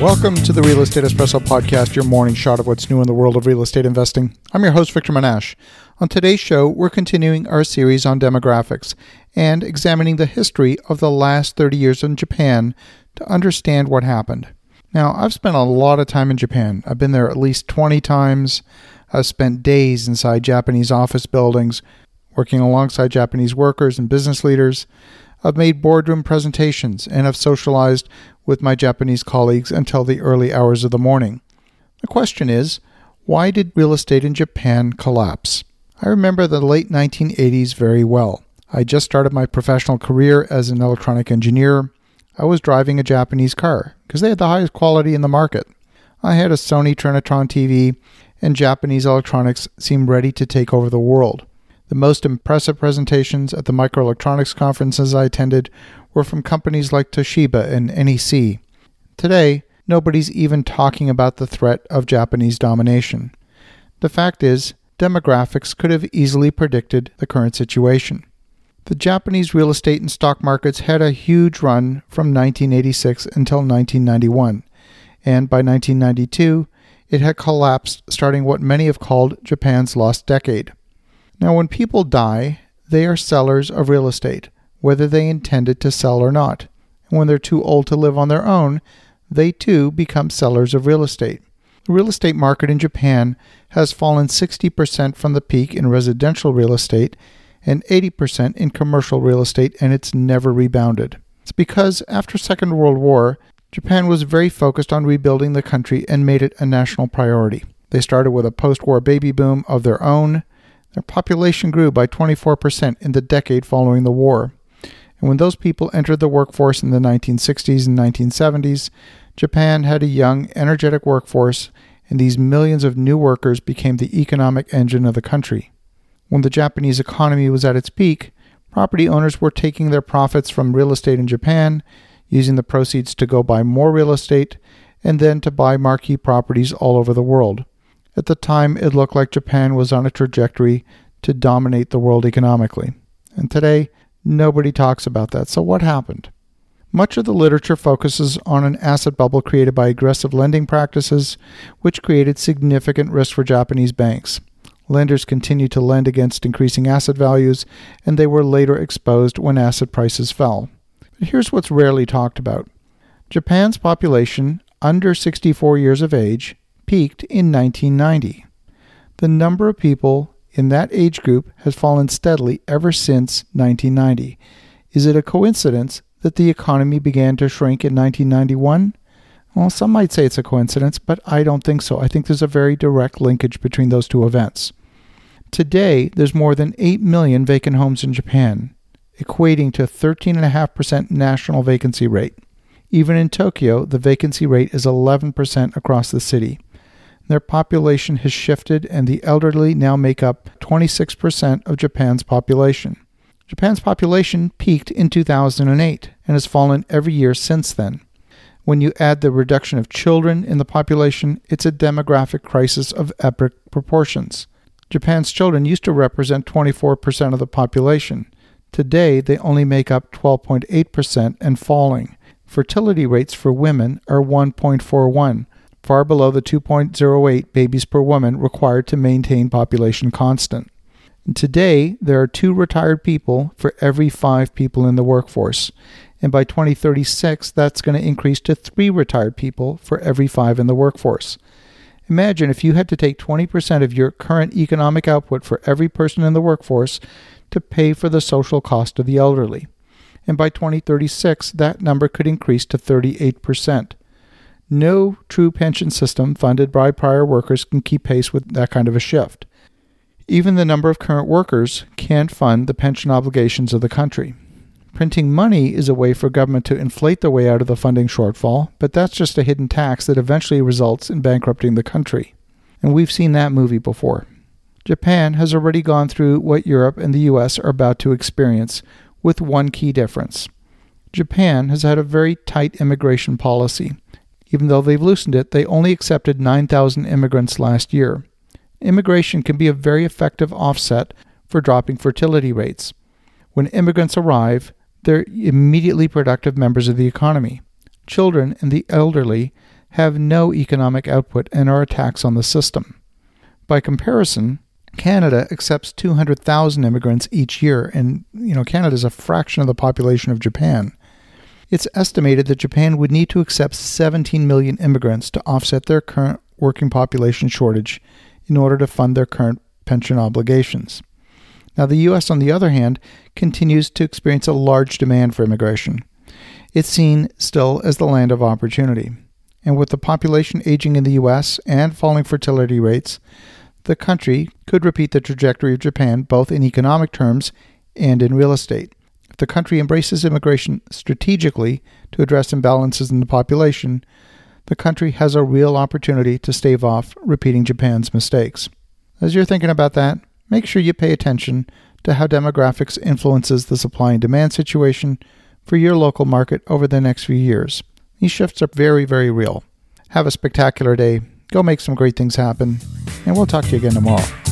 Welcome to the Real Estate Espresso Podcast, your morning shot of what's new in the world of real estate investing. I'm your host, Victor Menasce. On today's show, we're continuing our series on demographics and examining the history of the last 30 years in Japan to understand what happened. Now, I've spent a lot of time in Japan. I've been there at least 20 times. I've spent days inside Japanese office buildings, working alongside Japanese workers and business leaders. I've made boardroom presentations and have socialized with my Japanese colleagues until the early hours of the morning. The question is why did real estate in Japan collapse? I remember the late 1980s very well. I just started my professional career as an electronic engineer. I was driving a Japanese car because they had the highest quality in the market. I had a Sony Trinitron TV, and Japanese electronics seemed ready to take over the world. The most impressive presentations at the microelectronics conferences I attended were from companies like Toshiba and NEC. Today, nobody's even talking about the threat of Japanese domination. The fact is, demographics could have easily predicted the current situation. The Japanese real estate and stock markets had a huge run from 1986 until 1991, and by 1992, it had collapsed, starting what many have called Japan's lost decade. Now, when people die, they are sellers of real estate, whether they intended to sell or not. And when they're too old to live on their own, they too become sellers of real estate. The real estate market in Japan has fallen 60% from the peak in residential real estate and 80% in commercial real estate, and it's never rebounded. It's because after Second World War, Japan was very focused on rebuilding the country and made it a national priority. They started with a post war baby boom of their own. Their population grew by 24% in the decade following the war. And when those people entered the workforce in the 1960s and 1970s, Japan had a young, energetic workforce, and these millions of new workers became the economic engine of the country. When the Japanese economy was at its peak, property owners were taking their profits from real estate in Japan, using the proceeds to go buy more real estate, and then to buy marquee properties all over the world. At the time, it looked like Japan was on a trajectory to dominate the world economically. And today, Nobody talks about that. So, what happened? Much of the literature focuses on an asset bubble created by aggressive lending practices, which created significant risk for Japanese banks. Lenders continued to lend against increasing asset values, and they were later exposed when asset prices fell. But here's what's rarely talked about Japan's population, under 64 years of age, peaked in 1990. The number of people in that age group has fallen steadily ever since 1990. Is it a coincidence that the economy began to shrink in 1991? Well, some might say it's a coincidence, but I don't think so. I think there's a very direct linkage between those two events. Today, there's more than 8 million vacant homes in Japan, equating to 13.5% national vacancy rate. Even in Tokyo, the vacancy rate is 11% across the city. Their population has shifted, and the elderly now make up 26% of Japan's population. Japan's population peaked in 2008 and has fallen every year since then. When you add the reduction of children in the population, it's a demographic crisis of epic proportions. Japan's children used to represent 24% of the population. Today, they only make up 12.8% and falling. Fertility rates for women are 1.41, far below the 2.08 babies per woman required to maintain population constant. And today, there are two retired people for every five people in the workforce. And by 2036, that's going to increase to three retired people for every five in the workforce. Imagine if you had to take 20% of your current economic output for every person in the workforce to pay for the social cost of the elderly. And by 2036, that number could increase to 38%. No true pension system funded by prior workers can keep pace with that kind of a shift. Even the number of current workers can't fund the pension obligations of the country. Printing money is a way for government to inflate the way out of the funding shortfall, but that's just a hidden tax that eventually results in bankrupting the country. And we've seen that movie before. Japan has already gone through what Europe and the US are about to experience, with one key difference. Japan has had a very tight immigration policy. Even though they've loosened it, they only accepted 9,000 immigrants last year. Immigration can be a very effective offset for dropping fertility rates. When immigrants arrive, they're immediately productive members of the economy. Children and the elderly have no economic output and are a tax on the system. By comparison, Canada accepts 200,000 immigrants each year, and you know Canada is a fraction of the population of Japan. It's estimated that Japan would need to accept 17 million immigrants to offset their current working population shortage in order to fund their current pension obligations. Now, the U.S., on the other hand, continues to experience a large demand for immigration. It's seen still as the land of opportunity. And with the population aging in the U.S. and falling fertility rates, the country could repeat the trajectory of Japan both in economic terms and in real estate. The country embraces immigration strategically to address imbalances in the population, the country has a real opportunity to stave off repeating Japan's mistakes. As you're thinking about that, make sure you pay attention to how demographics influences the supply and demand situation for your local market over the next few years. These shifts are very, very real. Have a spectacular day. Go make some great things happen, and we'll talk to you again tomorrow.